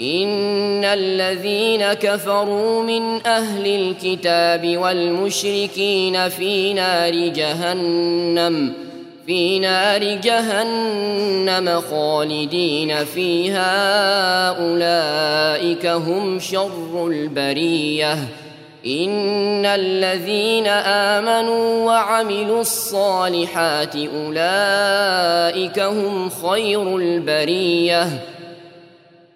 إن الذين كفروا من أهل الكتاب والمشركين في نار جهنم في نار جهنم خالدين فيها. أولئك هم شر البرية. إن الذين آمنوا وعملوا الصالحات أولئك هم خير البرية.